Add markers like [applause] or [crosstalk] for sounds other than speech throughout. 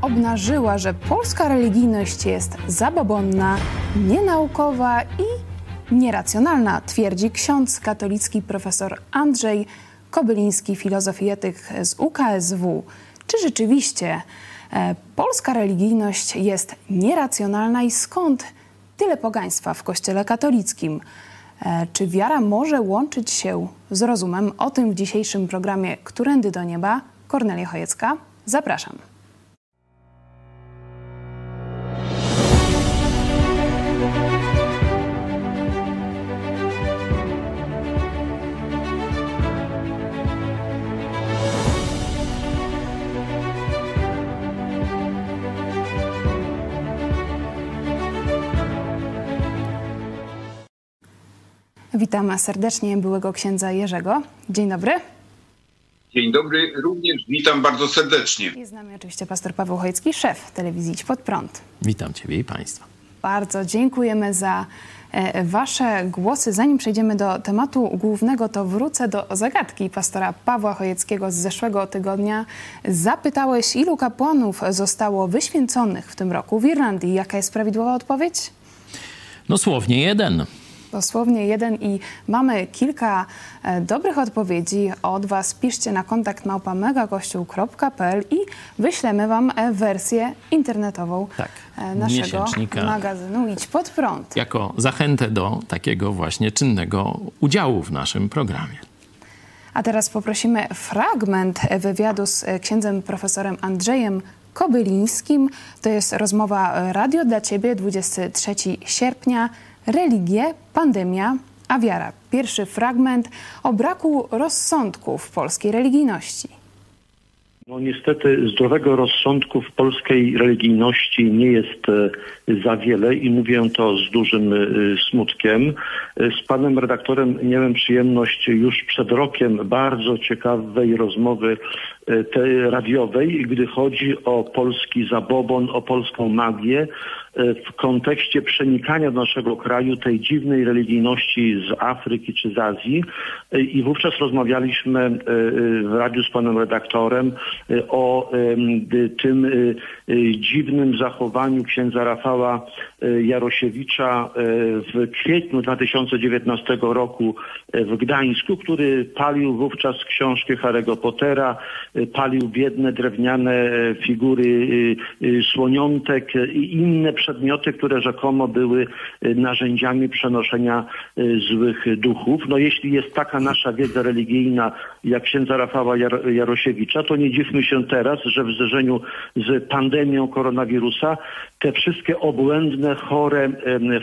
obnażyła, że polska religijność jest zabobonna, nienaukowa i nieracjonalna, twierdzi ksiądz katolicki profesor Andrzej Kobyliński, filozof i etyk z UKSW. Czy rzeczywiście e, polska religijność jest nieracjonalna i skąd tyle pogaństwa w Kościele katolickim? E, czy wiara może łączyć się z rozumem? O tym w dzisiejszym programie Którędy do Nieba. Kornelia Chojecka, zapraszam. Witam serdecznie byłego księdza Jerzego. Dzień dobry. Dzień dobry, również witam bardzo serdecznie. I z nami oczywiście pastor Paweł Chojecki, szef telewizji Idź Pod Prąd. Witam Ciebie i Państwa. Bardzo dziękujemy za e, Wasze głosy. Zanim przejdziemy do tematu głównego, to wrócę do zagadki pastora Pawła Chojeckiego z zeszłego tygodnia. Zapytałeś, ilu kapłanów zostało wyświęconych w tym roku w Irlandii. Jaka jest prawidłowa odpowiedź? No słownie jeden dosłownie jeden i mamy kilka e, dobrych odpowiedzi od Was. Piszcie na kontakt małpamegakościół.pl i wyślemy Wam e, wersję internetową tak, e, naszego magazynu Idź Pod Prąd. Jako zachętę do takiego właśnie czynnego udziału w naszym programie. A teraz poprosimy fragment wywiadu z księdzem profesorem Andrzejem Kobylińskim. To jest rozmowa Radio dla Ciebie 23 sierpnia religie, pandemia, a wiara. Pierwszy fragment o braku rozsądku w polskiej religijności. No niestety zdrowego rozsądku w polskiej religijności nie jest e, za wiele i mówię to z dużym e, smutkiem. E, z panem redaktorem miałem przyjemność już przed rokiem bardzo ciekawej rozmowy tej radiowej, gdy chodzi o polski zabobon, o polską magię, E, w kontekście przenikania do naszego kraju tej dziwnej religijności z Afryki czy z Azji. E, i wówczas rozmawialiśmy e, w radiu z panem redaktorem o tym dziwnym zachowaniu księdza Rafała Jarosiewicza w kwietniu 2019 roku w Gdańsku, który palił wówczas książki Harry'ego Pottera, palił biedne drewniane figury słoniątek i inne przedmioty, które rzekomo były y, narzędziami przenoszenia y, złych duchów. No jeśli jest taka nasza wiedza religijna jak księdza Rafała Jar Jarosiewicza, to nie dziwmy się teraz, że w zderzeniu z pandemią koronawirusa te wszystkie obłędne, chore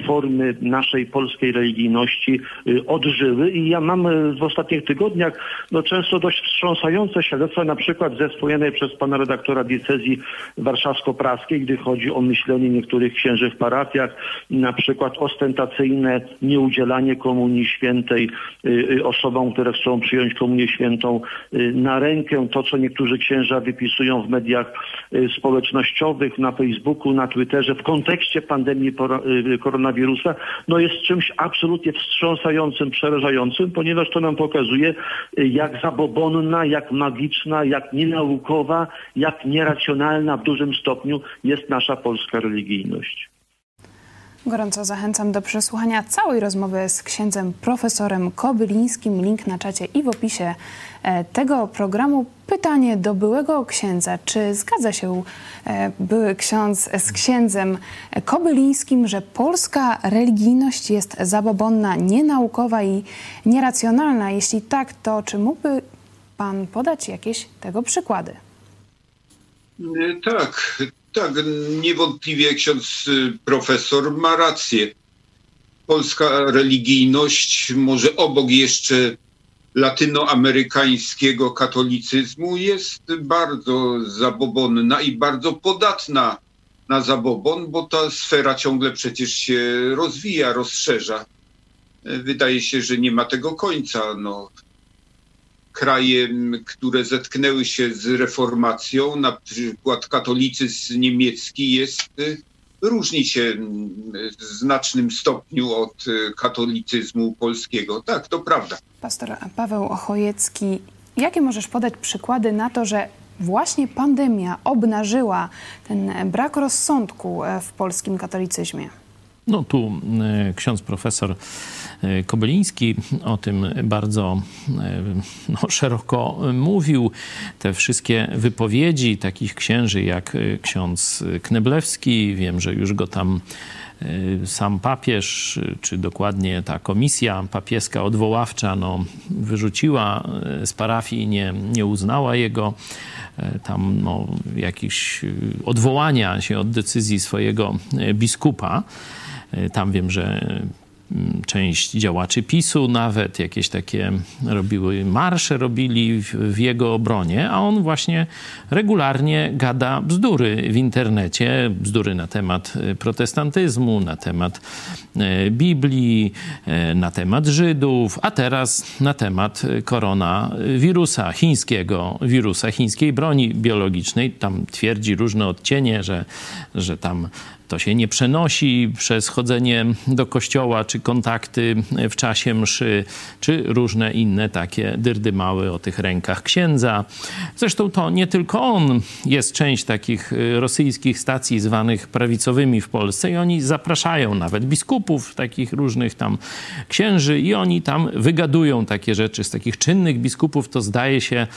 formy naszej polskiej religijności y, odżyły i ja mam w ostatnich tygodniach no, często dość wstrząsające świadectwa, na przykład ze wspomnianej przez pana redaktora diecezji warszawsko-praskiej, gdy chodzi o myślenie niektórych niektórych księży w parafiach, na przykład ostentacyjne nieudzielanie komunii świętej y, y, osobom, które chcą przyjąć komunię świętą y, na rękę, to co niektórzy księża wypisują w mediach społecznościowych, na Facebooku, na Twitterze w kontekście pandemii koronawirusa, no jest czymś absolutnie wstrząsającym, przerażającym, ponieważ to nam pokazuje, jak zabobonna, jak magiczna, jak nienaukowa, jak nieracjonalna w dużym stopniu jest nasza polska religijność. Gorąco zachęcam do przesłuchania całej rozmowy z księdzem profesorem Kobylińskim. Link na czacie i w opisie e, tego programu. Pytanie do byłego księdza. Czy zgadza się e, były ksiądz z księdzem Kobylińskim, że polska religijność jest zabobonna, nienaukowa i nieracjonalna? Jeśli tak, to czy mógłby pan podać jakieś tego przykłady? Tak, tak, niewątpliwie ksiądz y, profesor ma rację. Polska religijność, może obok jeszcze latynoamerykańskiego katolicyzmu, jest bardzo zabobonna i bardzo podatna na zabobon, bo ta sfera ciągle przecież się rozwija, rozszerza. Wydaje się, że nie ma tego końca. No, kraje, które zetknęły się z reformacją, na przykład katolicyzm niemiecki jest, y, różni się w znacznym stopniu od y, katolicyzmu polskiego. Tak, to prawda. Pastor Paweł Ochojecki, jakie możesz podać przykłady na to, że właśnie pandemia obnażyła ten brak rozsądku w polskim katolicyzmie? No tu e, ksiądz profesor e, Kobyliński o tym bardzo e, no, szeroko mówił. Te wszystkie wypowiedzi takich księży jak ksiądz Kneblewski, wiem, że już go tam sam papież, czy dokładnie ta komisja papieska odwoławcza, no, wyrzuciła z parafii, nie, nie uznała jego tam no, jakieś odwołania się od decyzji swojego biskupa. E, tam wiem, że mm, część działaczy PiSu nawet jakieś takie robiły marsze, robili w, w, jego obronie, a on właśnie regularnie gada bzdury w internecie, bzdury na temat e, protestantyzmu, na temat e, Biblii, na temat Żydów, a teraz na temat koronawirusa, chińskiego wirusa, chińskiej broni biologicznej. Tam twierdzi różne odcienie, że, że tam to się nie przenosi przez chodzenie do kościoła, czy kontakty w czasie mszy, czy różne inne takie dyrdymały o tych rękach księdza. Zresztą to nie tylko on. Jest część takich y, rosyjskich stacji zwanych prawicowymi w Polsce i oni zapraszają nawet biskupów, takich różnych tam księży i oni tam wygadują takie rzeczy. Z takich czynnych biskupów to zdaje się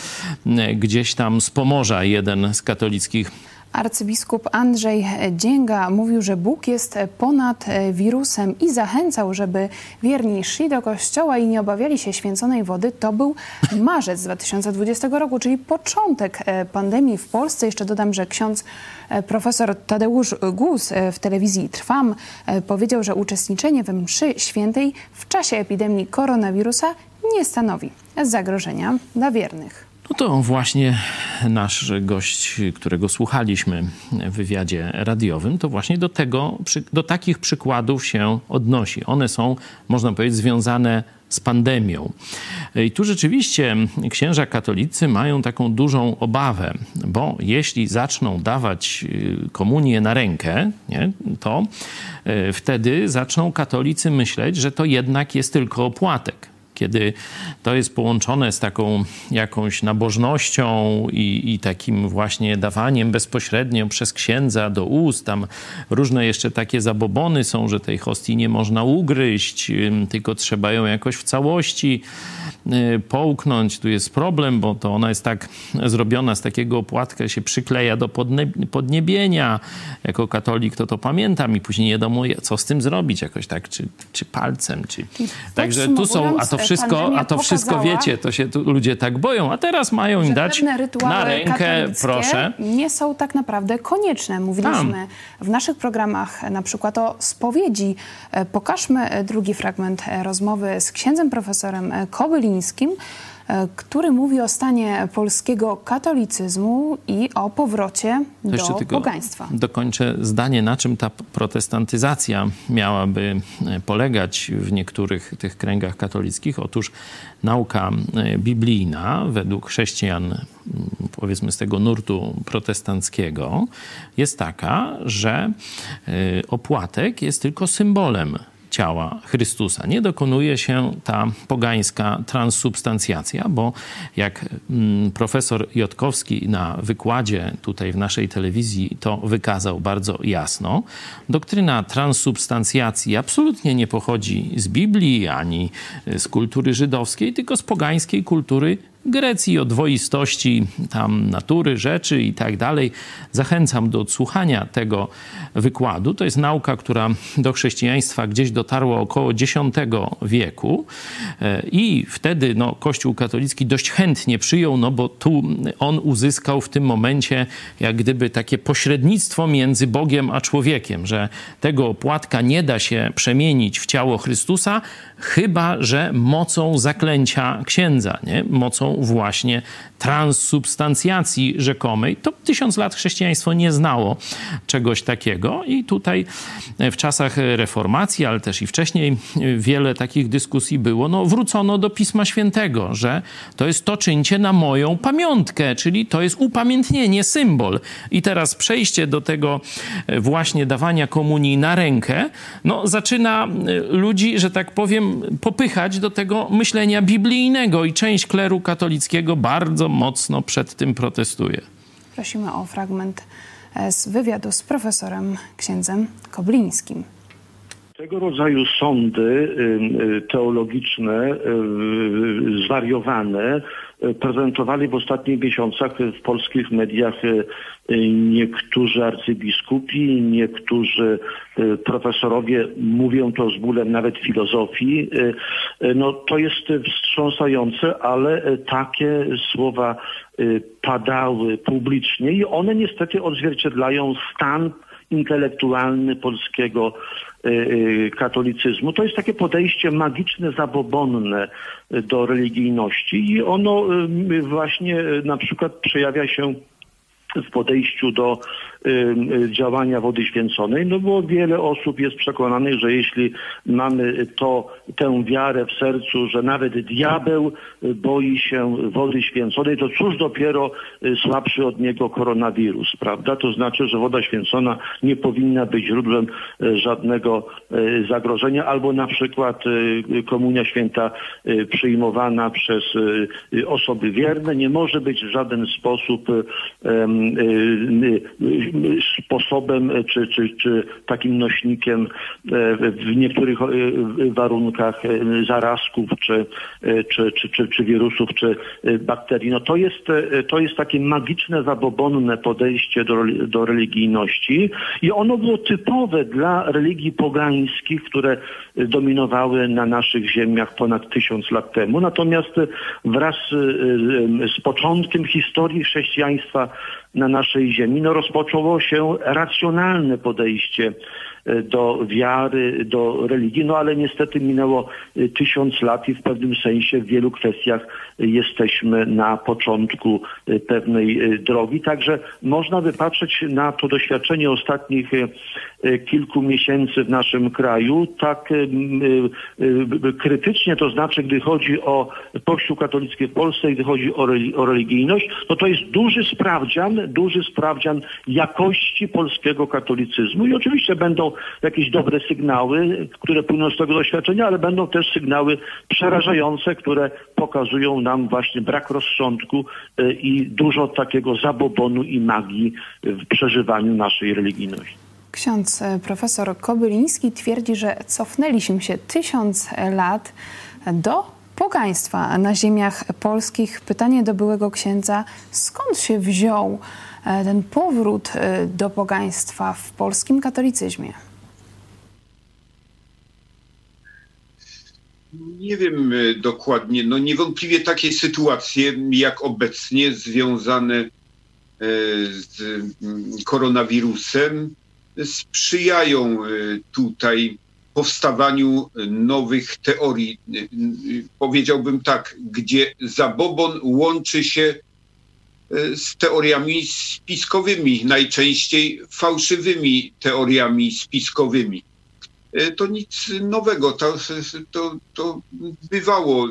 y, gdzieś tam z Pomorza jeden z katolickich Arcybiskup Andrzej Dzięga mówił, że Bóg jest ponad wirusem i zachęcał, żeby wierni szli do kościoła i nie obawiali się święconej wody. To był [laughs] marzec 2020 roku, czyli początek pandemii w Polsce. Jeszcze dodam, że ksiądz profesor Tadeusz Gus w telewizji Trwam powiedział, że uczestniczenie we mszy świętej w czasie epidemii koronawirusa nie stanowi zagrożenia dla wiernych. No to właśnie nasz gość, którego słuchaliśmy w wywiadzie radiowym, to właśnie do tego, do takich przykładów się odnosi. One są, można powiedzieć, związane z pandemią. I tu rzeczywiście księża katolicy mają taką dużą obawę, bo jeśli zaczną dawać y, komunię na rękę, nie, to y, wtedy zaczną katolicy myśleć, że to jednak jest tylko opłatek kiedy to jest połączone z taką jakąś nabożnością i, i takim właśnie dawaniem bezpośrednio przez księdza do ust, tam różne jeszcze takie zabobony są, że tej hostii nie można ugryźć, tylko trzeba ją jakoś w całości Y, połknąć. Tu jest problem, bo to ona jest tak zrobiona z takiego opłatka, się przykleja do podniebienia. Jako katolik to to pamiętam i później nie wiadomo, co z tym zrobić jakoś tak, czy, czy palcem, czy... Także tu są, a to wszystko, a to wszystko wiecie, to się ludzie tak boją, a teraz mają im dać na rękę, proszę. nie są tak naprawdę konieczne. Mówiliśmy w naszych programach na przykład o spowiedzi. E, pokażmy e, drugi fragment e, rozmowy z księdzem profesorem Kobyli Kamińskim, e, który mówi o stanie polskiego katolicyzmu i o powrocie do tylko pogaństwa. Dokończę zdanie, na czym ta protestantyzacja miałaby e, polegać w niektórych tych kręgach katolickich. Otóż nauka e, biblijna według chrześcijan, powiedzmy z tego nurtu protestanckiego, jest taka, że opłatek jest tylko symbolem ciała Chrystusa. Nie dokonuje się ta pogańska transsubstancjacja, bo jak mm, profesor Jotkowski na wykładzie tutaj w naszej telewizji to wykazał bardzo jasno, doktryna transsubstancjacji absolutnie nie pochodzi z Biblii ani z kultury żydowskiej, tylko z pogańskiej kultury Grecji, o dwoistości tam natury, rzeczy i tak dalej. Zachęcam do odsłuchania tego wykładu. To jest nauka, która do chrześcijaństwa gdzieś dotarła około X wieku e, i wtedy no, Kościół katolicki dość chętnie przyjął, no bo tu on uzyskał w tym momencie jak gdyby takie pośrednictwo między Bogiem a człowiekiem, że tego opłatka nie da się przemienić w ciało Chrystusa, chyba że mocą zaklęcia księdza, nie? mocą właśnie transsubstancjacji rzekomej. To tysiąc lat chrześcijaństwo nie znało czegoś takiego i tutaj w czasach reformacji, ale też i wcześniej wiele takich dyskusji było. No, wrócono do Pisma Świętego, że to jest to czyńcie na moją pamiątkę, czyli to jest upamiętnienie, symbol. I teraz przejście do tego właśnie dawania komunii na rękę, no, zaczyna ludzi, że tak powiem, popychać do tego myślenia biblijnego i część kleru katolickiego katolickiego bardzo mocno przed tym protestuje. Prosimy o fragment e, z wywiadu z profesorem księdzem Koblińskim. Tego rodzaju sądy y, teologiczne, y, zwariowane, y, prezentowali w ostatnich miesiącach w polskich mediach niektórzy arcybiskupi, niektórzy profesorowie, mówią to z bólem nawet filozofii. No to jest wstrząsające, ale takie słowa padały publicznie i one niestety odzwierciedlają stan intelektualny polskiego y, y, katolicyzmu. To jest takie podejście magiczne, zabobonne do religijności i ono y, właśnie na przykład przejawia się w podejściu do y, działania wody święconej, no bo wiele osób jest przekonanych, że jeśli mamy to, tę wiarę w sercu, że nawet diabeł boi się wody święconej, to cóż dopiero y, słabszy od niego koronawirus, prawda? To znaczy, że woda święcona nie powinna być źródłem y, żadnego y, zagrożenia, albo na przykład y, komunia święta y, przyjmowana przez osoby wierne nie może być w żaden sposób Y, y, sposobem czy, czy, czy takim nośnikiem e, w niektórych e, warunkach e, zarazków czy, czy, czy, czy, czy wirusów, czy bakterii. No to jest, to jest takie magiczne, zabobonne podejście do, do religijności i ono było typowe dla religii pogańskich, które dominowały na naszych ziemiach ponad tysiąc lat temu. Natomiast wraz z początkiem historii chrześcijaństwa na naszej ziemi, no rozpoczęło się racjonalne podejście do wiary, do religii, no ale niestety minęło e, tysiąc lat i w pewnym sensie w wielu kwestiach jesteśmy na początku e, pewnej drogi. Także można wypatrzeć na to doświadczenie ostatnich kilku miesięcy w naszym kraju tak krytycznie, to znaczy gdy chodzi o Kościół katolicki w Polsce, gdy chodzi o, religijność, no to jest duży sprawdzian, duży sprawdzian jakości polskiego katolicyzmu i oczywiście będą jakieś dobre sygnały, które płyną z tego doświadczenia, ale będą też sygnały przerażające, które pokazują nam właśnie brak rozsądku e, i dużo takiego zabobonu i magii w przeżywaniu naszej religijności. Ksiądz e, profesor Kobyliński twierdzi, że cofnęliśmy się tysiąc lat do pogaństwa na ziemiach polskich. Pytanie do byłego księdza, skąd się wziął ten powrót do pogaństwa w polskim katolicyzmie? Nie wiem e, dokładnie. No niewątpliwie takie sytuacje jak obecnie związane e, z mm, koronawirusem sprzyjają e, tutaj powstawaniu nowych teorii. Powiedziałbym tak, gdzie zabobon łączy się z teoriami spiskowymi, najczęściej fałszywymi teoriami spiskowymi. E, to nic nowego. To, to, to bywało.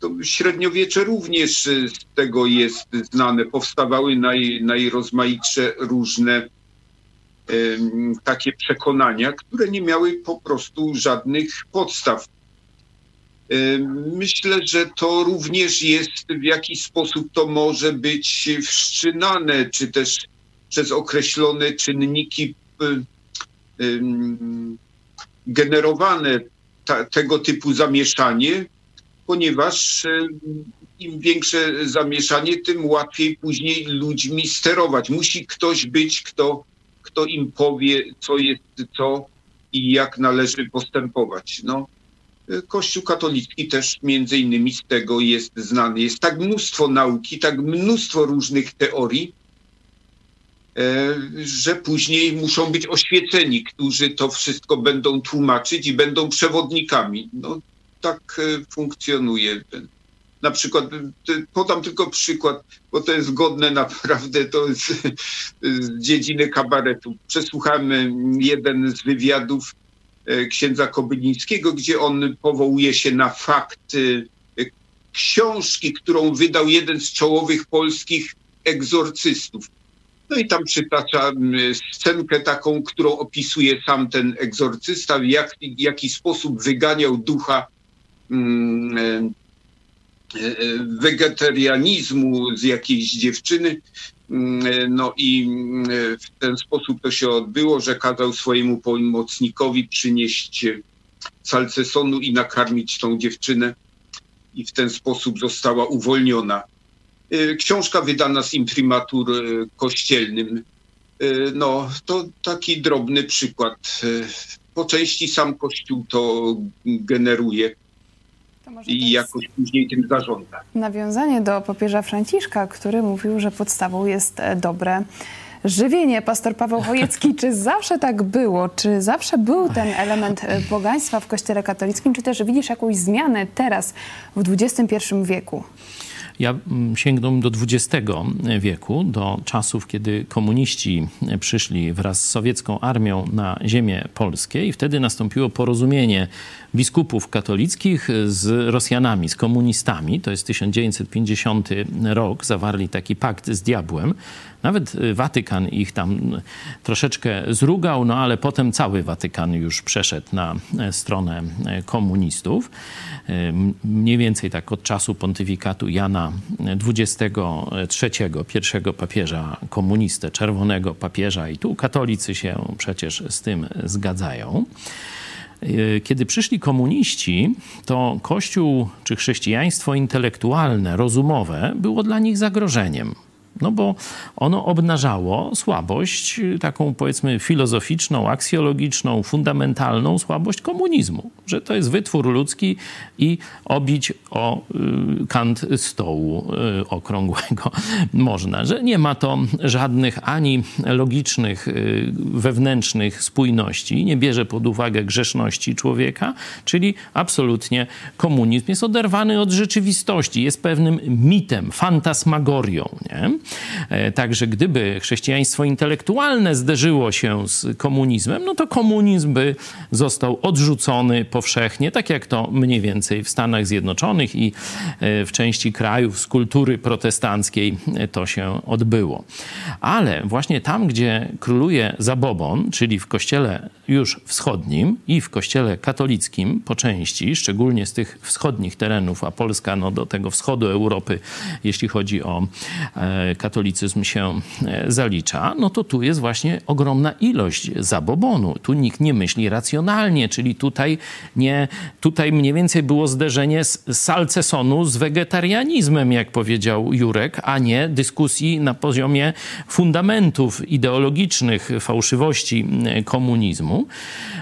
To średniowiecze również z tego jest znane. Powstawały naj, najrozmaitsze różne takie przekonania, które nie miały po prostu żadnych podstaw. Myślę, że to również jest w jakiś sposób to może być wszczynane, czy też przez określone czynniki generowane ta, tego typu zamieszanie, ponieważ e, im większe zamieszanie, tym łatwiej później ludźmi sterować. Musi ktoś być, kto, kto im powie, co jest co i jak należy postępować. No, Kościół katolicki też między innymi z tego jest znany. Jest tak mnóstwo nauki, tak mnóstwo różnych teorii, E, że później muszą być oświeceni, którzy to wszystko będą tłumaczyć i będą przewodnikami. No, tak e, funkcjonuje. Na przykład, podam tylko przykład, bo to jest godne naprawdę, to jest [laughs] z dziedziny kabaretu. Przesłuchałem jeden z wywiadów e, księdza Kobylińskiego, gdzie on powołuje się na fakt książki, którą wydał jeden z czołowych polskich egzorcystów. No i tam przytacza scenkę taką, którą opisuje sam ten egzorcysta, w jak, jaki sposób wyganiał ducha mm, wegetarianizmu z jakiejś dziewczyny. Mm, no i mm, w ten sposób to się odbyło, że kazał swojemu pomocnikowi przynieść salcesonu i nakarmić tą dziewczynę i w ten sposób została uwolniona. Książka wydana z imprimatur kościelnym. No, to taki drobny przykład. Po części sam Kościół to generuje i jakoś później tym zarządza. Nawiązanie do papieża Franciszka, który mówił, że podstawą jest e, dobre żywienie. Pastor Paweł Chojecki, czy zawsze tak było? Czy zawsze był ten element e, pogaństwa w Kościele katolickim? Czy też widzisz jakąś zmianę teraz w XXI wieku? Ja mm, sięgnąłem do XX wieku, do czasów, kiedy komuniści przyszli wraz z sowiecką armią na ziemię polskie i wtedy nastąpiło porozumienie biskupów katolickich z Rosjanami, z komunistami. To jest 1950 rok. Zawarli taki pakt z diabłem. Nawet Watykan ich tam troszeczkę zrugał, no ale potem cały Watykan już przeszedł na stronę komunistów. Mniej więcej tak od czasu pontyfikatu Jana XXIII, pierwszego papieża komunistę, czerwonego papieża i tu katolicy się przecież z tym zgadzają. E, kiedy przyszli komuniści, to Kościół czy chrześcijaństwo intelektualne, rozumowe było dla nich zagrożeniem. No bo ono obnażało słabość, y, taką powiedzmy filozoficzną, aksjologiczną, fundamentalną słabość komunizmu, że to jest wytwór ludzki i obić o y, kant stołu y, okrągłego [laughs] można, że nie ma to żadnych ani logicznych, wewnętrznych spójności, nie bierze pod uwagę grzeszności człowieka, czyli absolutnie komunizm jest oderwany od rzeczywistości, jest pewnym mitem, fantasmagorią. Nie? E, także gdyby chrześcijaństwo intelektualne zderzyło się z komunizmem, no to komunizm by został odrzucony powszechnie, tak jak to mniej więcej w Stanach Zjednoczonych i e, w części krajów z kultury protestanckiej e, to się odbyło. Ale właśnie tam, gdzie króluje zabobon, czyli w kościele już wschodnim i w kościele katolickim po części, szczególnie z tych wschodnich terenów, a Polska no, do tego wschodu Europy, jeśli chodzi o katolicyzm się e, zalicza, no to tu jest właśnie ogromna ilość zabobonu. Tu nikt nie myśli racjonalnie, czyli tutaj, nie, tutaj mniej więcej było zderzenie z salcesonu z wegetarianizmem, jak powiedział Jurek, a nie dyskusji na poziomie fundamentów ideologicznych fałszywości komunizmu.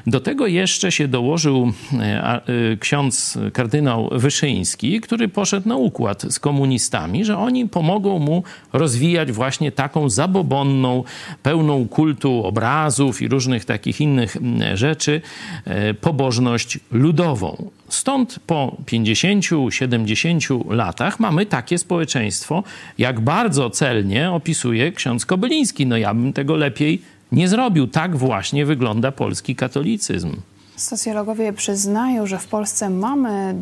Do tego jeszcze się dołożył e, e, ksiądz kardynał Wyszyński, który poszedł na układ z komunistami, że oni pomogą mu rozwijać właśnie taką zabobonną, pełną kultu obrazów i różnych takich innych rzeczy, e, pobożność ludową. Stąd po 50-70 latach mamy takie społeczeństwo, jak bardzo celnie opisuje ksiądz Kobyliński. No ja bym tego lepiej nie zrobił. Tak właśnie wygląda polski katolicyzm. Socjologowie przyznają, że w Polsce mamy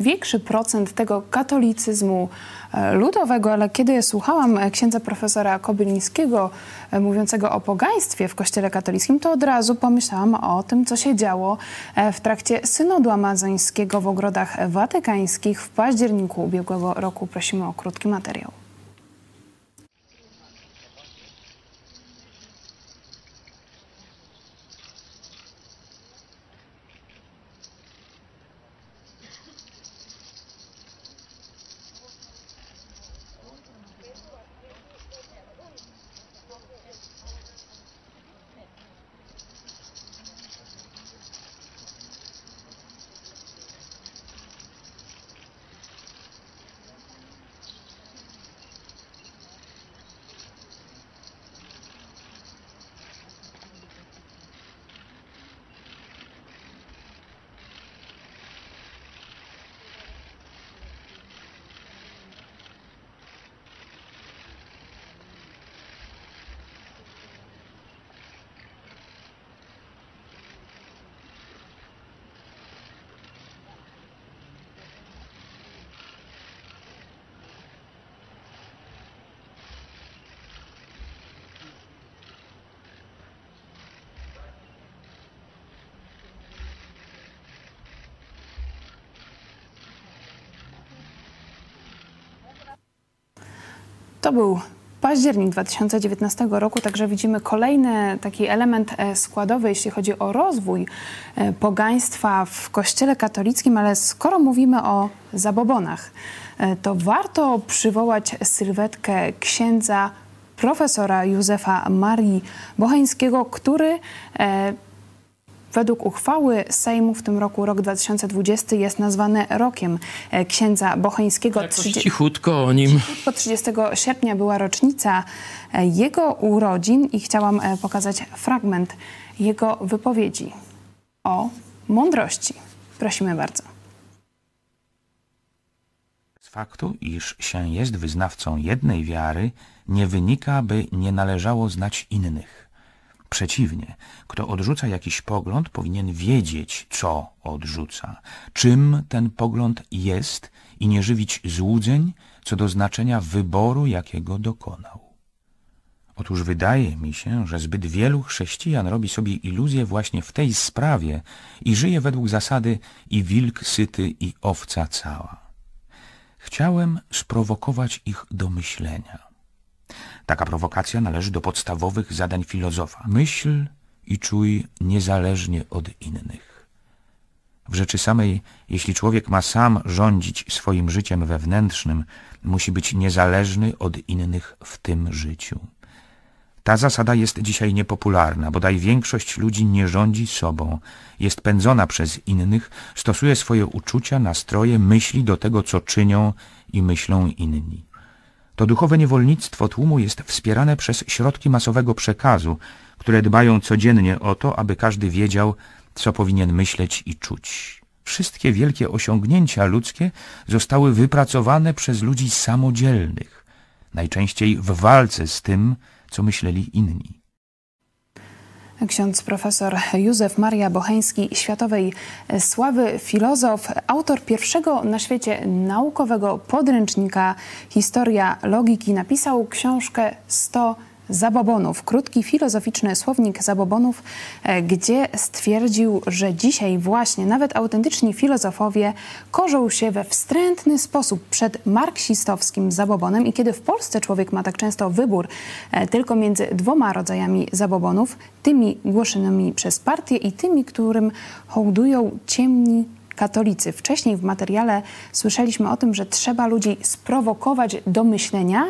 większy procent tego katolicyzmu e, ludowego, ale kiedy słuchałam e, księdza profesora Kobylińskiego e, mówiącego o pogaństwie w kościele katolickim, to od razu pomyślałam o tym, co się działo w trakcie synodu amazońskiego w ogrodach watykańskich w październiku ubiegłego roku. Prosimy o krótki materiał. To był październik 2019 roku, także widzimy kolejny taki element e, składowy, jeśli chodzi o rozwój e, pogaństwa w Kościele katolickim, ale skoro mówimy o zabobonach, e, to warto przywołać sylwetkę księdza profesora Józefa Marii Bocheńskiego, który Według uchwały Sejmu w tym roku, rok 2020, jest nazwany rokiem e, księdza Bocheńskiego. 30... Cichutko o nim. Cichutko 30 sierpnia była rocznica e, jego urodzin i chciałam e, pokazać fragment jego wypowiedzi o mądrości. Prosimy bardzo. Z faktu, iż się jest wyznawcą jednej wiary, nie wynika, by nie należało znać innych. Przeciwnie, kto odrzuca jakiś pogląd, powinien wiedzieć, co odrzuca, czym ten pogląd jest i nie żywić złudzeń co do znaczenia wyboru, jakiego dokonał. Otóż wydaje mi się, że zbyt wielu chrześcijan robi sobie iluzję właśnie w tej sprawie i żyje według zasady i wilk syty i owca cała. Chciałem sprowokować ich do myślenia. Taka prowokacja należy do podstawowych zadań filozofa. Myśl i czuj niezależnie od innych. W rzeczy samej, jeśli człowiek ma sam rządzić swoim życiem wewnętrznym, musi być niezależny od innych w tym życiu. Ta zasada jest dzisiaj niepopularna, bodaj większość ludzi nie rządzi sobą, jest pędzona przez innych, stosuje swoje uczucia, nastroje, myśli do tego, co czynią i myślą inni. To duchowe niewolnictwo tłumu jest wspierane przez środki masowego przekazu, które dbają codziennie o to, aby każdy wiedział, co powinien myśleć i czuć. Wszystkie wielkie osiągnięcia ludzkie zostały wypracowane przez ludzi samodzielnych, najczęściej w walce z tym, co myśleli inni. Ksiądz profesor Józef Maria Bocheński, światowej sławy filozof, autor pierwszego na świecie naukowego podręcznika Historia logiki, napisał książkę 100 zabobonów, krótki filozoficzny słownik zabobonów, e, gdzie stwierdził, że dzisiaj właśnie nawet autentyczni filozofowie korzą się we wstrętny sposób przed marksistowskim zabobonem i kiedy w Polsce człowiek ma tak często wybór e, tylko między dwoma rodzajami zabobonów, tymi głoszonymi przez partię i tymi, którym hołdują ciemni katolicy. Wcześniej w materiale słyszeliśmy o tym, że trzeba ludzi sprowokować do myślenia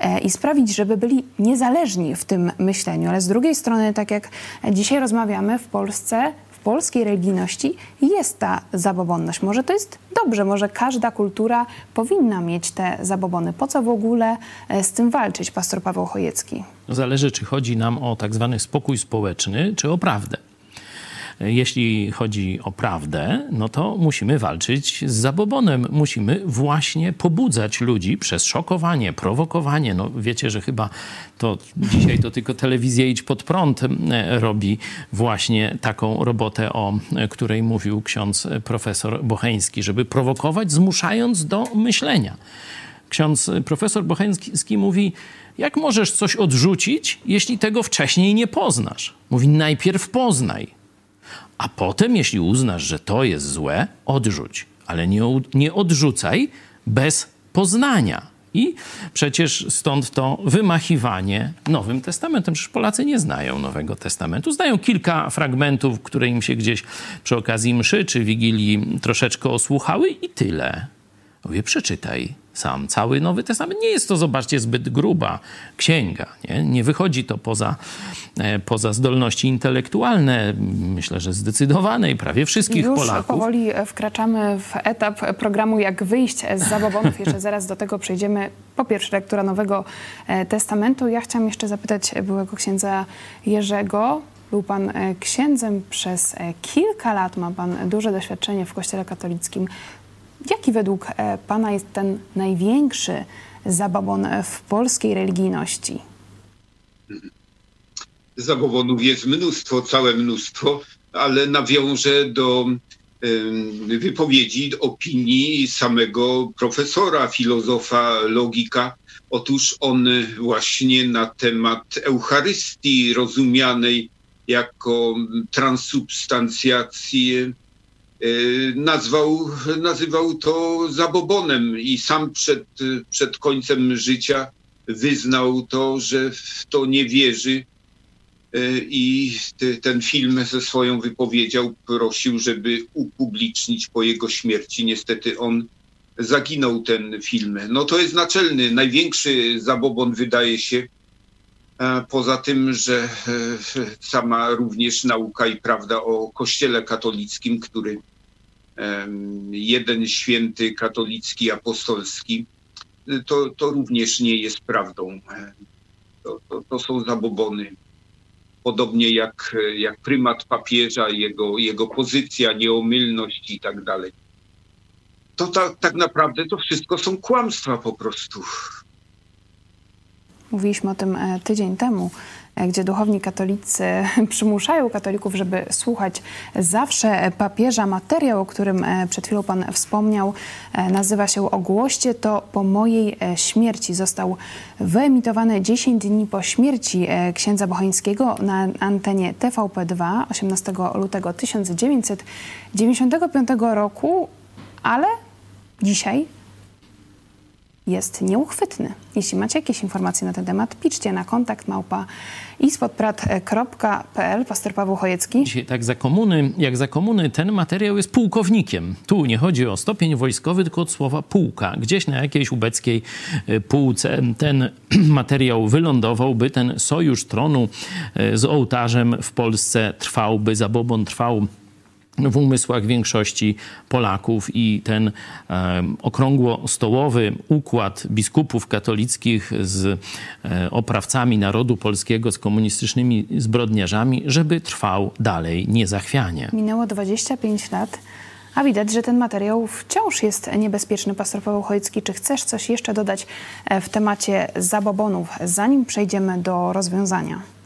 e, i sprawić, żeby byli niezależni w tym myśleniu. Ale z drugiej strony, tak jak dzisiaj rozmawiamy, w Polsce w polskiej religijności jest ta zabobonność. Może to jest dobrze, może każda kultura powinna mieć te zabobony. Po co w ogóle e, z tym walczyć, pastor Paweł Chojecki? Zależy, czy chodzi nam o tak zwany spokój społeczny, czy o prawdę. Jeśli chodzi o prawdę, no to musimy walczyć z zabobonem. Musimy właśnie pobudzać ludzi przez szokowanie, prowokowanie. No wiecie, że chyba to dzisiaj to tylko telewizja Idź Pod Prąd e, robi właśnie taką robotę, o której mówił ksiądz profesor Bocheński, żeby prowokować, zmuszając do myślenia. Ksiądz profesor Bocheński mówi, jak możesz coś odrzucić, jeśli tego wcześniej nie poznasz? Mówi, najpierw poznaj a potem, jeśli uznasz, że to jest złe, odrzuć, ale nie, nie odrzucaj bez poznania. I przecież stąd to wymachiwanie Nowym Testamentem. Przecież Polacy nie znają Nowego Testamentu. Znają kilka fragmentów, które im się gdzieś przy okazji mszy czy wigilii troszeczkę osłuchały i tyle. Mówię, przeczytaj sam cały Nowy Testament. Nie jest to, zobaczcie, zbyt gruba księga. Nie, nie wychodzi to poza, e, poza zdolności intelektualne, myślę, że zdecydowanej prawie wszystkich Już Polaków. powoli wkraczamy w etap programu Jak wyjść z zabobonów. Jeszcze [laughs] zaraz do tego przejdziemy. Po pierwsze, lektura Nowego e, Testamentu. Ja chciałam jeszcze zapytać byłego księdza Jerzego, był Pan e, księdzem przez kilka lat, ma Pan duże doświadczenie w Kościele katolickim. Jaki według e, Pana jest ten największy zabobon w polskiej religijności? Zabobonów jest mnóstwo, całe mnóstwo, ale nawiążę do wypowiedzi, opinii samego profesora, filozofa, logika. Otóż on właśnie na temat Eucharystii rozumianej jako transubstancjację Y, nazwał, nazywał to zabobonem i sam przed, przed końcem życia wyznał to, że w to nie wierzy i ten film ze swoją wypowiedzią prosił, żeby upublicznić po jego śmierci. Niestety on zaginął ten film. No to jest naczelny, największy zabobon wydaje się, poza tym, że sama również nauka i prawda o Kościele katolickim, który jeden święty katolicki, apostolski, to, to również nie jest prawdą. To, to, to są zabobony. Podobnie jak, jak prymat papieża, jego, jego pozycja, nieomylność i tak dalej. To ta, tak naprawdę to wszystko są kłamstwa po prostu. Mówiliśmy o tym e, tydzień temu, e, gdzie duchowni katolicy [laughs] przymuszają katolików, żeby słuchać zawsze papieża. Materiał, o którym e, przed chwilą Pan wspomniał, nazywa się Ogłoście to po mojej śmierci. Został wyemitowany 10 dni po śmierci księdza Bocheńskiego na antenie TVP2 18 lutego 1995 roku, ale dzisiaj jest nieuchwytny. Jeśli macie jakieś informacje na ten temat, piszcie na kontakt małpa ispodprat.pl. Pastor Paweł Chojecki. Dzisiaj, tak za komuny, jak za komuny ten materiał jest pułkownikiem. Tu nie chodzi o stopień wojskowy, tylko od słowa pułka. Gdzieś na jakiejś ubeckiej e, półce ten [clears throat] materiał wylądowałby, ten sojusz tronu e, z ołtarzem w Polsce trwałby, zabobon trwał w umysłach większości Polaków i ten e, okrągło-stołowy układ biskupów katolickich z e, oprawcami narodu polskiego, z komunistycznymi zbrodniarzami, żeby trwał dalej niezachwianie. Minęło 25 lat. A widać, że ten materiał wciąż jest niebezpieczny. Pastor Paweł Chojecki, czy chcesz coś jeszcze dodać e, w temacie zabobonów, zanim przejdziemy do rozwiązania?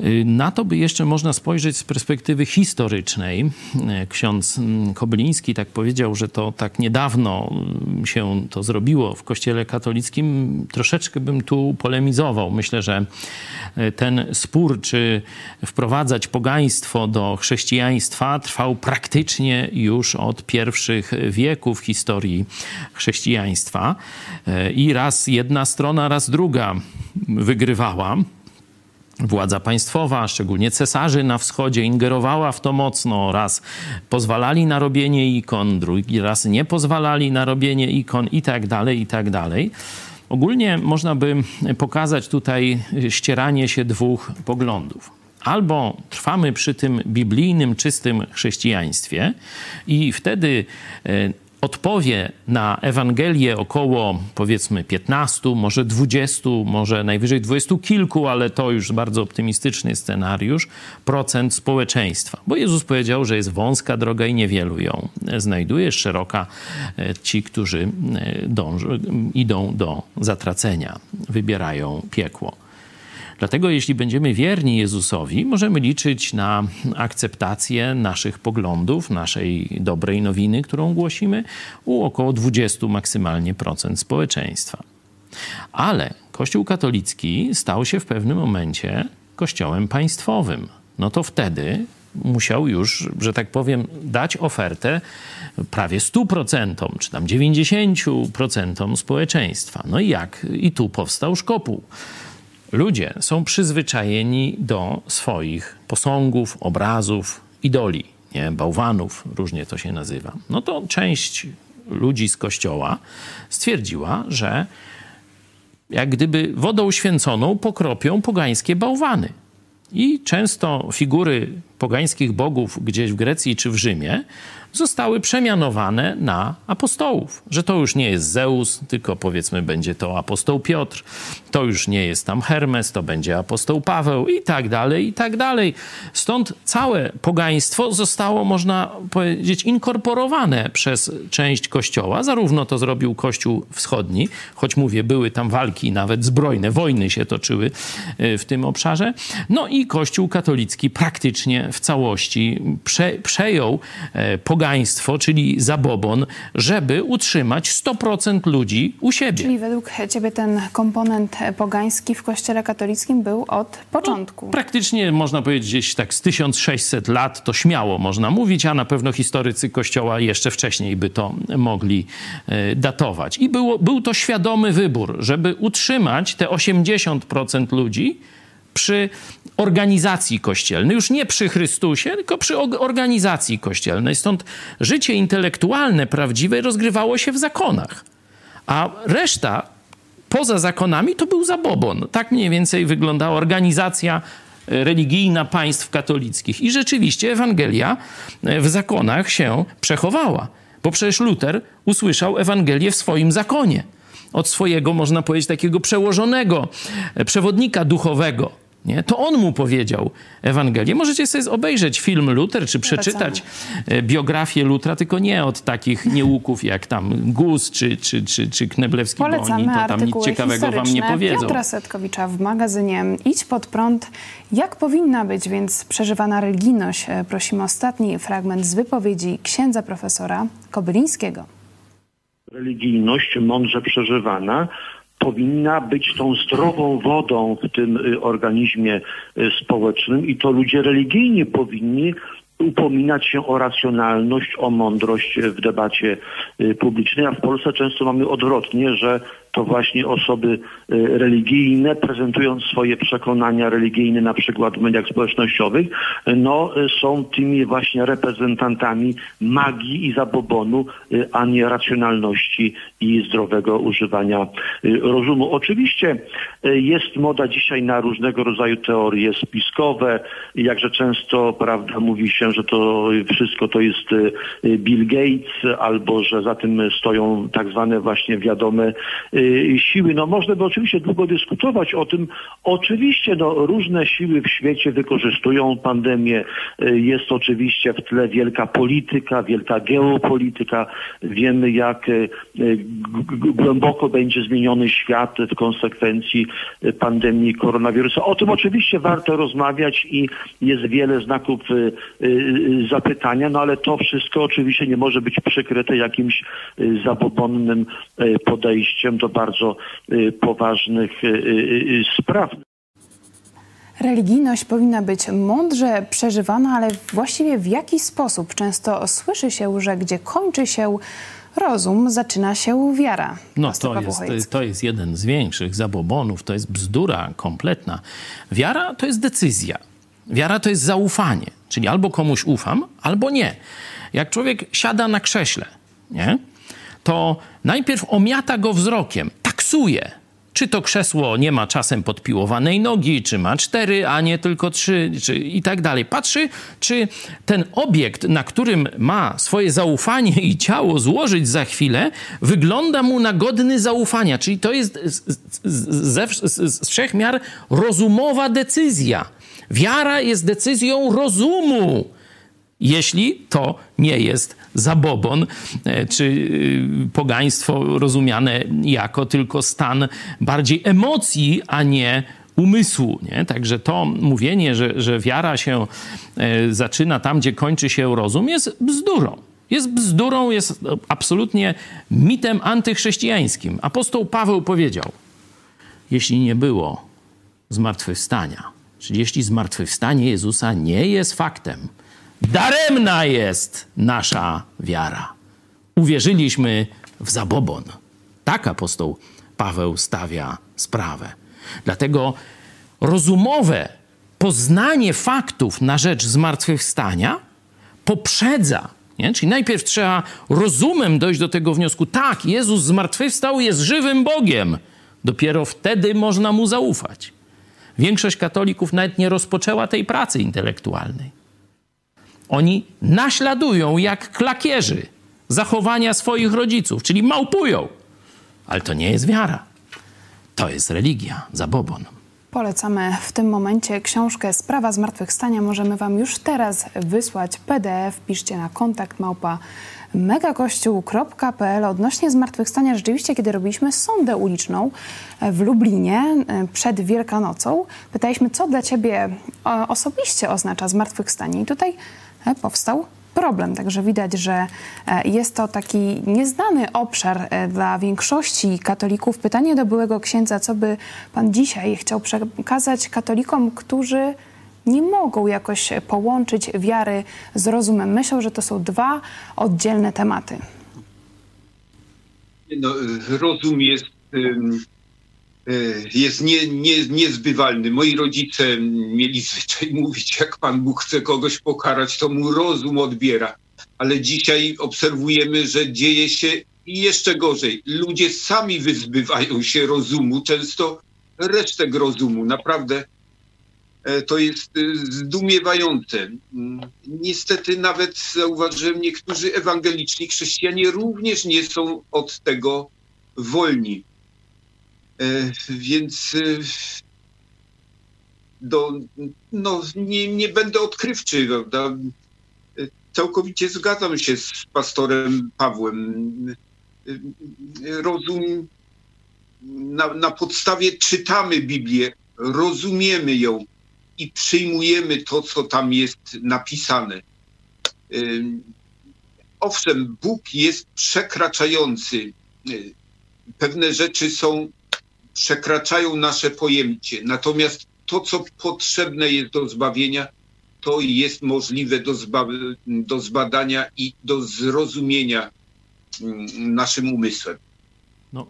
Y, na to by jeszcze można spojrzeć z perspektywy historycznej. Y, ksiądz mm, Kobyliński tak powiedział, że to tak niedawno mm, się to zrobiło w Kościele katolickim. Troszeczkę bym tu polemizował. Myślę, że y, ten spór, czy wprowadzać pogaństwo do chrześcijaństwa, trwał praktycznie już od pierwszych wieków historii chrześcijaństwa. I raz jedna strona, raz druga wygrywała władza państwowa, szczególnie cesarzy na wschodzie, ingerowała w to mocno. Raz pozwalali na robienie ikon, drugi raz nie pozwalali na robienie ikon i tak dalej, i tak dalej. Ogólnie można by pokazać tutaj ścieranie się dwóch poglądów. Albo trwamy przy tym biblijnym, czystym chrześcijaństwie i wtedy e, odpowie na Ewangelię około powiedzmy 15, może 20, może najwyżej 20 kilku, ale to już bardzo optymistyczny scenariusz, procent społeczeństwa. Bo Jezus powiedział, że jest wąska droga i niewielu ją znajduje, szeroka e, ci, którzy e, dążą, idą do zatracenia, wybierają piekło. Dlatego jeśli będziemy wierni Jezusowi, możemy liczyć na akceptację naszych poglądów, naszej dobrej nowiny, którą głosimy, u około 20 maksymalnie procent społeczeństwa. Ale Kościół katolicki stał się w pewnym momencie kościołem państwowym. No to wtedy musiał już, że tak powiem, dać ofertę prawie 100%, czy tam 90% społeczeństwa. No i jak? I tu powstał szkopuł ludzie są przyzwyczajeni do swoich posągów, obrazów, idoli, nie? bałwanów, różnie to się nazywa. No to część ludzi z kościoła stwierdziła, że jak gdyby wodą święconą pokropią pogańskie bałwany. I często figury pogańskich bogów gdzieś w Grecji czy w Rzymie zostały przemianowane na apostołów. Że to już nie jest Zeus, tylko powiedzmy będzie to apostoł Piotr, to już nie jest tam Hermes, to będzie apostoł Paweł i tak dalej, i tak dalej. Stąd całe pogaństwo zostało, można powiedzieć, inkorporowane przez część Kościoła. Zarówno to zrobił Kościół Wschodni, choć mówię, były tam walki, nawet zbrojne, wojny się toczyły e, w tym obszarze. No i Kościół katolicki praktycznie w całości prze, przejął pogaństwo pogaństwo, czyli zabobon, żeby utrzymać 100% ludzi u siebie. Czyli według ciebie ten komponent pogański w kościele katolickim był od początku? No, praktycznie można powiedzieć gdzieś tak z 1600 lat to śmiało można mówić, a na pewno historycy kościoła jeszcze wcześniej by to mogli e, datować. I było, był to świadomy wybór, żeby utrzymać te 80% ludzi, przy organizacji kościelnej, już nie przy Chrystusie, tylko przy organizacji kościelnej. Stąd życie intelektualne prawdziwe rozgrywało się w zakonach, a reszta poza zakonami to był zabobon. Tak mniej więcej wyglądała organizacja e, religijna państw katolickich. I rzeczywiście Ewangelia e, w zakonach się przechowała, bo przecież Luter usłyszał Ewangelię w swoim zakonie. Od swojego, można powiedzieć, takiego przełożonego, e, przewodnika duchowego nie? To on mu powiedział Ewangelię. Możecie sobie obejrzeć film Luter, czy przeczytać e, biografię Lutra, tylko nie od takich nieuków jak tam Gus czy, czy, czy, czy Kneblewski, Polecamy bo oni to tam nic ciekawego wam nie powiedzą. Piotra Setkowicza w magazynie Idź pod prąd. Jak powinna być więc przeżywana religijność? E, prosimy ostatni fragment z wypowiedzi księdza profesora Kobylińskiego. Religijność mądrze przeżywana powinna być tą zdrową wodą w tym y, organizmie y, społecznym i to ludzie religijni powinni upominać się o racjonalność, o mądrość w debacie y, publicznej, a w Polsce często mamy odwrotnie, że to właśnie osoby y, religijne, prezentując swoje przekonania religijne na przykład w mediach społecznościowych, no, y, są tymi właśnie reprezentantami magii i zabobonu, y, a nie racjonalności i zdrowego używania rozumu. Oczywiście jest moda dzisiaj na różnego rodzaju teorie spiskowe, jakże często, prawda, mówi się, że to wszystko to jest Bill Gates, albo że za tym stoją tak zwane właśnie wiadome siły. No można by oczywiście długo dyskutować o tym. Oczywiście no, różne siły w świecie wykorzystują pandemię. Y, jest oczywiście w tle wielka polityka, wielka geopolityka. Wiemy jak y, głęboko będzie zmieniony świat w konsekwencji pandemii koronawirusa. O tym oczywiście warto rozmawiać i jest wiele znaków zapytania, no ale to wszystko oczywiście nie może być przykryte jakimś zabobonnym podejściem do bardzo y, poważnych y, y, spraw. Religijność powinna być mądrze przeżywana, ale właściwie w jaki sposób? Często słyszy się, że gdzie kończy się rozum, zaczyna się wiara. No to jest, to jest jeden z większych zabobonów, to jest bzdura kompletna. Wiara to jest decyzja. Wiara to jest zaufanie, czyli albo komuś ufam, albo nie. Jak człowiek siada na krześle, nie? To najpierw omiata go wzrokiem, taksuje. Czy to krzesło nie ma czasem podpiłowanej nogi, czy ma cztery, a nie tylko trzy, czy i tak dalej. Patrzy, czy ten obiekt, na którym ma swoje zaufanie i ciało złożyć za chwilę, wygląda mu na godny zaufania. Czyli to jest ze, z wszech miar rozumowa decyzja. Wiara jest decyzją rozumu jeśli to nie jest zabobon e, czy y, pogaństwo rozumiane jako tylko stan bardziej emocji, a nie umysłu. Nie? Także to mówienie, że, że wiara się e, zaczyna tam, gdzie kończy się rozum, jest bzdurą. Jest bzdurą, jest absolutnie mitem antychrześcijańskim. Apostoł Paweł powiedział, jeśli nie było zmartwychwstania, czyli jeśli zmartwychwstanie Jezusa nie jest faktem, Daremna jest nasza wiara. Uwierzyliśmy w zabobon. Tak apostoł Paweł stawia sprawę. Dlatego rozumowe poznanie faktów na rzecz zmartwychwstania poprzedza. Nie? Czyli najpierw trzeba rozumem dojść do tego wniosku: tak, Jezus zmartwychwstał, jest żywym Bogiem. Dopiero wtedy można mu zaufać. Większość katolików nawet nie rozpoczęła tej pracy intelektualnej. Oni naśladują jak klakierzy zachowania swoich rodziców, czyli małpują. Ale to nie jest wiara. To jest religia, zabobon. Polecamy w tym momencie książkę Sprawa Zmartwychwstania. Możemy Wam już teraz wysłać PDF. Piszcie na kontakt małpa megakościół.pl odnośnie zmartwychwstania. Rzeczywiście, kiedy robiliśmy sondę uliczną w Lublinie e, przed Wielkanocą, pytaliśmy, co dla Ciebie e, osobiście oznacza zmartwychwstanie. I tutaj E, powstał problem. Także widać, że e, jest to taki nieznany obszar e, dla większości katolików. Pytanie do byłego księdza, co by pan dzisiaj chciał przekazać katolikom, którzy nie mogą jakoś połączyć wiary z rozumem. Myślą, że to są dwa oddzielne tematy. No, rozum jest, e, jest nie, nie, niezbywalny. Moi rodzice mieli zwyczaj [laughs] mówić, jak Pan Bóg chce kogoś pokarać, to mu rozum odbiera. Ale dzisiaj obserwujemy, że dzieje się jeszcze gorzej. Ludzie sami wyzbywają się rozumu, często resztek rozumu. Naprawdę E, to jest e, zdumiewające. Mm, niestety nawet zauważyłem, niektórzy ewangeliczni chrześcijanie również nie są od tego wolni. E, więc do, no, nie, nie będę odkrywczy, prawda? Całkowicie zgadzam się z pastorem Pawłem. Rozum, na, na podstawie czytamy Biblię, rozumiemy ją, i przyjmujemy to, co tam jest napisane. Owszem, Bóg jest przekraczający. Pewne rzeczy są, przekraczają nasze pojęcie. Natomiast to, co potrzebne jest do zbawienia, to jest możliwe do, zba do zbadania i do zrozumienia naszym umysłem. No,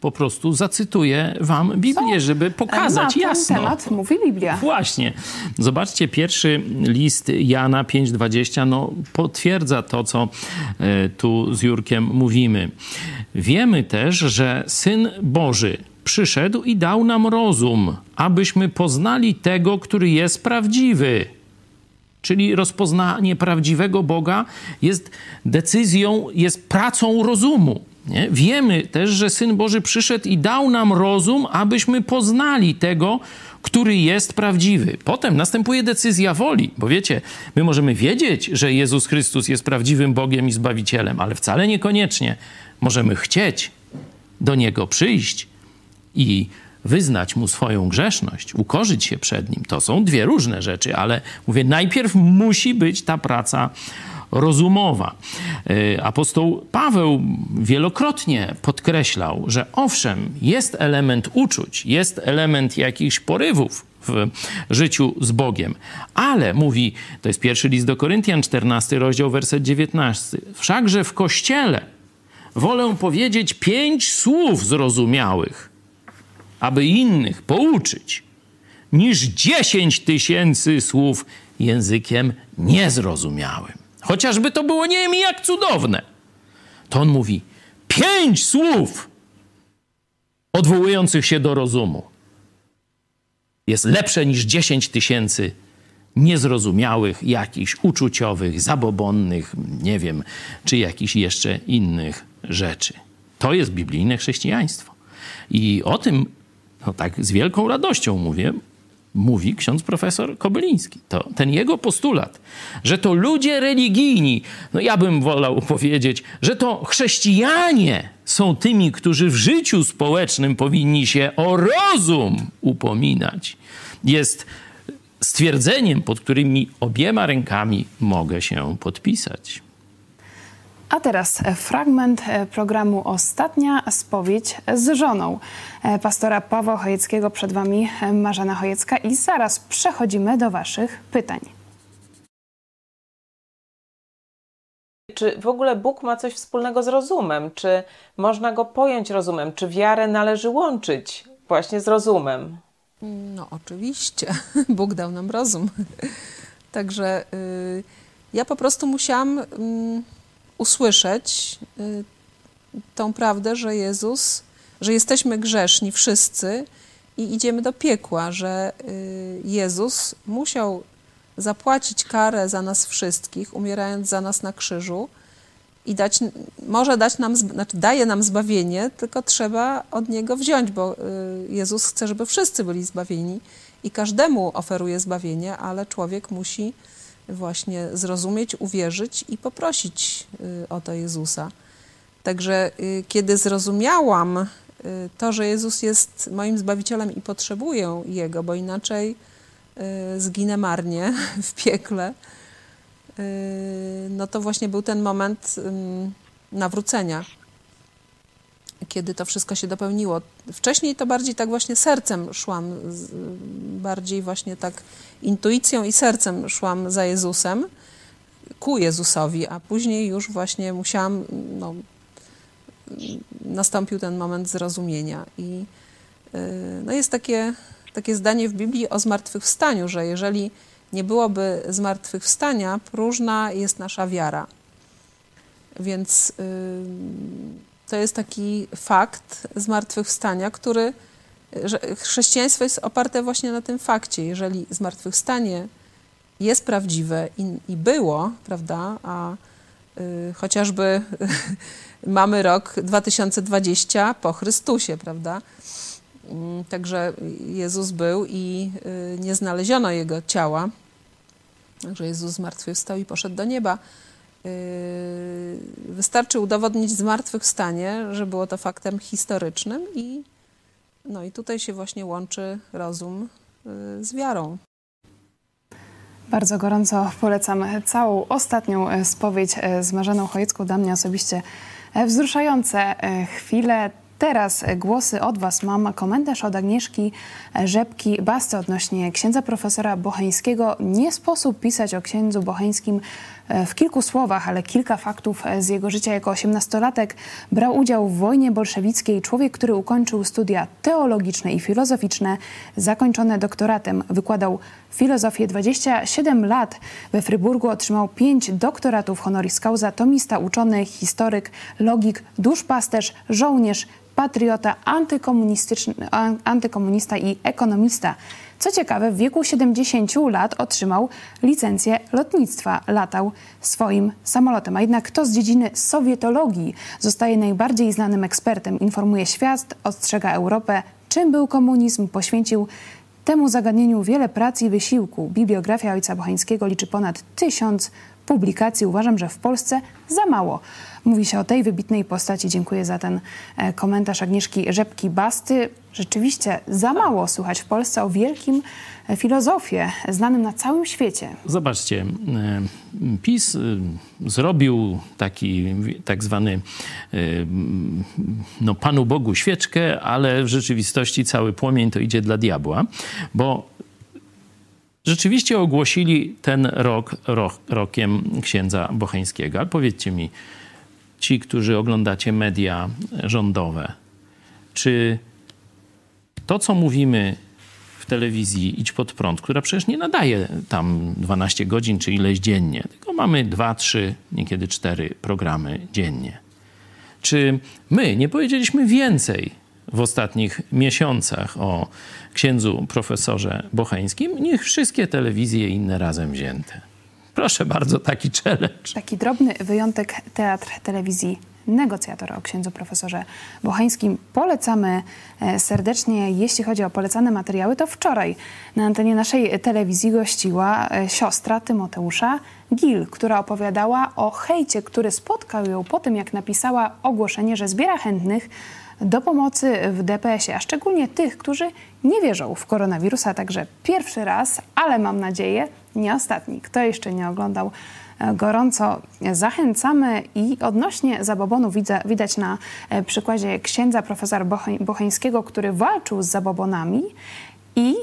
po prostu zacytuję wam Biblię, Co? żeby pokazać Na jasno. ten temat mówi Biblia. Właśnie. Zobaczcie, pierwszy list Jana 5,20 no, potwierdza to, co e, tu z Jurkiem mówimy. Wiemy też, że Syn Boży przyszedł i dał nam rozum, abyśmy poznali tego, który jest prawdziwy. Czyli rozpoznanie prawdziwego Boga jest decyzją, jest pracą rozumu. Nie? Wiemy też, że Syn Boży przyszedł i dał nam rozum, abyśmy poznali tego, który jest prawdziwy. Potem następuje decyzja woli, bo wiecie, my możemy wiedzieć, że Jezus Chrystus jest prawdziwym Bogiem i Zbawicielem, ale wcale niekoniecznie możemy chcieć do Niego przyjść i wyznać Mu swoją grzeszność, ukorzyć się przed Nim. To są dwie różne rzeczy, ale mówię, najpierw musi być ta praca rozumowa. E, apostoł Paweł wielokrotnie podkreślał, że owszem, jest element uczuć, jest element jakichś porywów w życiu z Bogiem. Ale mówi, to jest pierwszy list do Koryntian, 14 rozdział, werset 19. Wszakże w kościele wolę powiedzieć pięć słów zrozumiałych, aby innych pouczyć, niż dziesięć tysięcy słów językiem niezrozumiałym. Chociażby to było nie wiem jak cudowne. To on mówi pięć słów odwołujących się do rozumu jest lepsze niż dziesięć tysięcy niezrozumiałych, jakichś uczuciowych, zabobonnych, nie wiem, czy jakichś jeszcze innych rzeczy. To jest biblijne chrześcijaństwo. I o tym, no tak z wielką radością mówię, mówi ksiądz profesor Kobyliński. To ten jego postulat, że to ludzie religijni, no ja bym wolał powiedzieć, że to chrześcijanie są tymi, którzy w życiu społecznym powinni się o rozum upominać, jest stwierdzeniem, pod którymi obiema rękami mogę się podpisać. A teraz fragment e, programu Ostatnia spowiedź z żoną. E, pastora Pawła Chojeckiego przed Wami e, Marzena Chojecka i zaraz przechodzimy do Waszych pytań. Czy w ogóle Bóg ma coś wspólnego z rozumem? Czy można go pojąć rozumem? Czy wiarę należy łączyć właśnie z rozumem? No, oczywiście. [laughs] Bóg dał nam rozum. [laughs] Także y, ja po prostu musiałam. Y, usłyszeć y, tą prawdę, że Jezus, że jesteśmy grzeszni wszyscy i idziemy do piekła, że y, Jezus musiał zapłacić karę za nas wszystkich, umierając za nas na krzyżu i dać, może dać nam, znaczy daje nam zbawienie, tylko trzeba od Niego wziąć, bo y, Jezus chce, żeby wszyscy byli zbawieni i każdemu oferuje zbawienie, ale człowiek musi właśnie zrozumieć, uwierzyć i poprosić y, o to Jezusa. Także y, kiedy zrozumiałam y, to, że Jezus jest moim Zbawicielem i potrzebuję Jego, bo inaczej zginę marnie [laughs] w piekle, no to właśnie był ten moment nawrócenia, kiedy to wszystko się dopełniło. Wcześniej to bardziej tak właśnie sercem szłam, bardziej właśnie tak intuicją i sercem szłam za Jezusem, ku Jezusowi, a później już właśnie musiałam, no, nastąpił ten moment zrozumienia. I y, no jest takie, takie zdanie w Biblii o zmartwychwstaniu, że jeżeli nie byłoby zmartwychwstania, próżna jest nasza wiara. Więc y, to jest taki fakt zmartwychwstania, który, że chrześcijaństwo jest oparte właśnie na tym fakcie. Jeżeli zmartwychwstanie jest prawdziwe i, i było, prawda, a y, chociażby [laughs] mamy rok 2020 po Chrystusie, prawda? Mm, także Jezus był i y, nie znaleziono Jego ciała. Także Jezus zmartwychwstał i poszedł do nieba. Y, wystarczy udowodnić zmartwychwstanie, że było to faktem historycznym i, no i tutaj się właśnie łączy rozum y, z wiarą. Bardzo gorąco polecam całą ostatnią spowiedź z Marzeną Chojecką. Dla mnie osobiście wzruszające chwile. Teraz głosy od Was mam. Komentarz od Agnieszki Rzepki-Basty odnośnie księdza profesora Bocheńskiego. Nie sposób pisać o księdzu Bocheńskim E, w kilku słowach, ale kilka faktów e, z jego życia jako osiemnastolatek brał udział w wojnie bolszewickiej. Człowiek, który ukończył studia teologiczne i filozoficzne, zakończone doktoratem. Wykładał filozofię 27 lat. We Fryburgu otrzymał 5 doktoratów honoris causa, tomista, uczony, historyk, logik, duszpasterz, żołnierz, patriota, antykomunistyczny, antykomunista i ekonomista. Co ciekawe, w wieku 70 lat otrzymał licencję lotnictwa. Latał swoim samolotem. A jednak kto z dziedziny sowietologii zostaje najbardziej znanym ekspertem, informuje świat, ostrzega Europę, czym był komunizm, poświęcił temu zagadnieniu wiele prac i wysiłku. Bibliografia ojca Bocheńskiego liczy ponad tysiąc publikacji. Uważam, że w Polsce za mało mówi się o tej wybitnej postaci. Dziękuję za ten e, komentarz Agnieszki Rzepki-Basty. Rzeczywiście za mało słuchać w Polsce o wielkim e, filozofie, znanym na całym świecie. Zobaczcie, e, PiS zrobił taki tak zwany no, Panu Bogu świeczkę, ale w rzeczywistości cały płomień to idzie dla diabła, bo rzeczywiście ogłosili ten rok, rok rokiem księdza Bocheńskiego. Ale powiedzcie mi, ci, którzy oglądacie media rządowe, czy to, co mówimy w telewizji Idź Pod Prąd, która przecież nie nadaje tam 12 godzin czy ileś dziennie, tylko mamy 2, 3, niekiedy 4 programy dziennie. Czy my nie powiedzieliśmy więcej w ostatnich miesiącach o księdzu profesorze Bocheńskim niż wszystkie telewizje inne razem wzięte? Proszę bardzo, taki challenge. Taki drobny wyjątek Teatr Telewizji negocjator o księdzu profesorze Bochańskim. Polecamy e, serdecznie. Jeśli chodzi o polecane materiały, to wczoraj na antenie naszej telewizji gościła e, siostra Tymoteusza Gil, która opowiadała o hejcie, który spotkał ją po tym, jak napisała ogłoszenie, że zbiera chętnych do pomocy w DPS-ie, a szczególnie tych, którzy nie wierzą w koronawirusa. Także pierwszy raz, ale mam nadzieję, nie ostatni. Kto jeszcze nie oglądał, gorąco zachęcamy i odnośnie zabobonu widać na e, przykładzie księdza profesora Bocheńskiego, który walczył z zabobonami i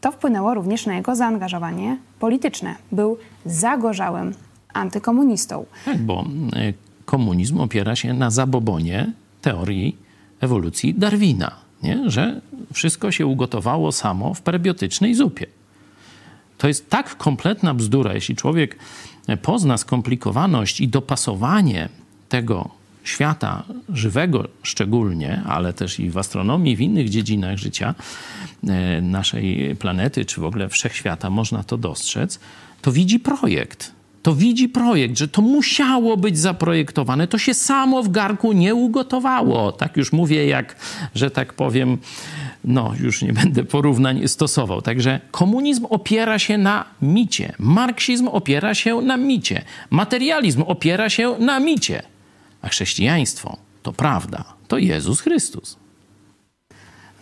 to wpłynęło również na jego zaangażowanie polityczne. Był zagorzałym antykomunistą. Tak, bo e, komunizm opiera się na zabobonie teorii ewolucji Darwina, nie? że wszystko się ugotowało samo w prebiotycznej zupie. To jest tak kompletna bzdura, jeśli człowiek pozna skomplikowaność i dopasowanie tego świata żywego szczególnie, ale też i w astronomii, w innych dziedzinach życia e, naszej planety, czy w ogóle wszechświata można to dostrzec, to widzi projekt to widzi projekt, że to musiało być zaprojektowane. To się samo w garku nie ugotowało. Tak już mówię, jak, że tak powiem, no już nie będę porównań stosował. Także komunizm opiera się na micie, marksizm opiera się na micie, materializm opiera się na micie, a chrześcijaństwo to prawda, to Jezus Chrystus.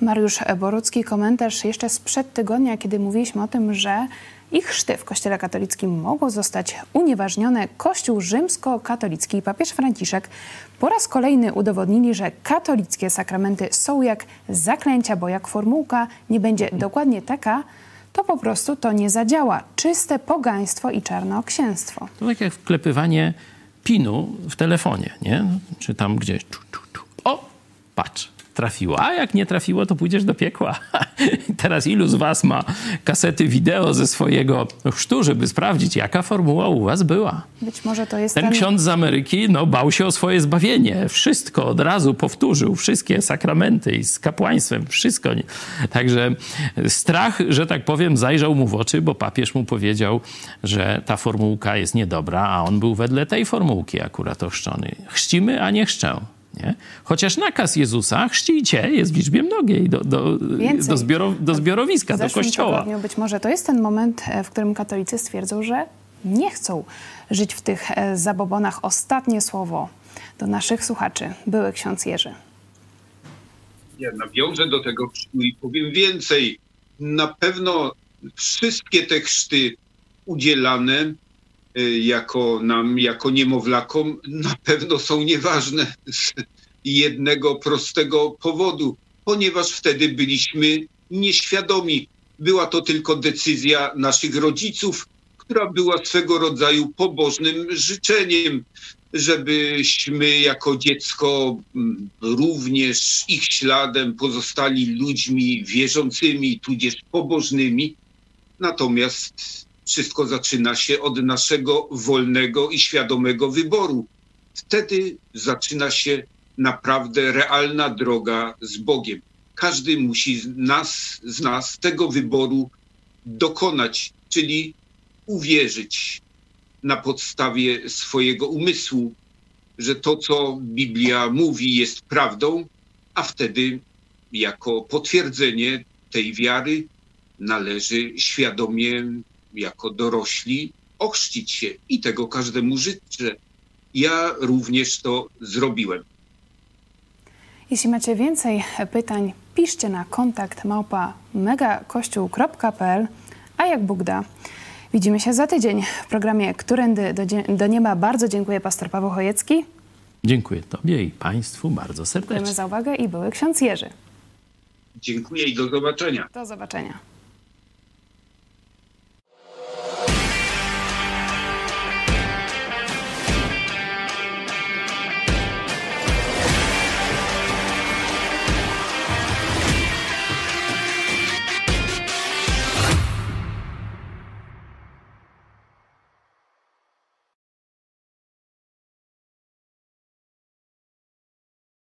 Mariusz Borucki, komentarz jeszcze sprzed tygodnia, kiedy mówiliśmy o tym, że ich chrzty w Kościele katolickim mogą zostać unieważnione, Kościół rzymskokatolicki i papież Franciszek po raz kolejny udowodnili, że katolickie sakramenty są jak zaklęcia, bo jak formułka nie będzie dokładnie taka, to po prostu to nie zadziała. Czyste pogaństwo i czarnoksięstwo. To tak jak wklepywanie pinu w telefonie, nie? Czy tam gdzieś. O, patrz, trafiło. A jak nie trafiło, to pójdziesz do piekła. [laughs] Teraz ilu z was ma kasety wideo ze swojego chrztu, żeby sprawdzić, jaka formuła u was była? Być może to jest Ten ksiądz z Ameryki no, bał się o swoje zbawienie. Wszystko od razu powtórzył, wszystkie sakramenty i z kapłaństwem, wszystko. Także strach, że tak powiem, zajrzał mu w oczy, bo papież mu powiedział, że ta formułka jest niedobra, a on był wedle tej formułki akurat ochrzczony. Chrzcimy, a nie chrzczę. Nie? Chociaż nakaz Jezusa chrzcijcie jest w liczbie mnogiej do, do, do, zbioro, do zbiorowiska, w do kościoła. tygodniu być może to jest ten moment, e, w którym katolicy stwierdzą, że nie chcą żyć w tych e, zabobonach. Ostatnie słowo do naszych słuchaczy, były ksiądz Jerzy. Ja nawiążę do tego i powiem więcej. Na pewno wszystkie te chrzty udzielane jako nam, jako niemowlakom, na pewno są nieważne z jednego prostego powodu, ponieważ wtedy byliśmy nieświadomi. Była to tylko decyzja naszych rodziców, która była swego rodzaju pobożnym życzeniem, żebyśmy jako dziecko mm, również ich śladem pozostali ludźmi wierzącymi, tudzież pobożnymi. Natomiast wszystko zaczyna się od naszego wolnego i świadomego wyboru. Wtedy zaczyna się naprawdę realna droga z Bogiem. Każdy musi z nas, z nas tego wyboru dokonać, czyli uwierzyć na podstawie swojego umysłu, że to, co Biblia mówi, jest prawdą, a wtedy jako potwierdzenie tej wiary należy świadomie, jako dorośli, ochrzcić się. I tego każdemu życzę. Ja również to zrobiłem. Jeśli macie więcej pytań, piszcie na kontakt małpa megakościół.pl, a jak Bóg da. Widzimy się za tydzień w programie Którędy do, do Nieba. Bardzo dziękuję pastor Paweł Chojecki. Dziękuję Tobie i Państwu bardzo serdecznie. Dziękujemy za uwagę i były ksiądz Jerzy. Dziękuję i do zobaczenia. Do zobaczenia.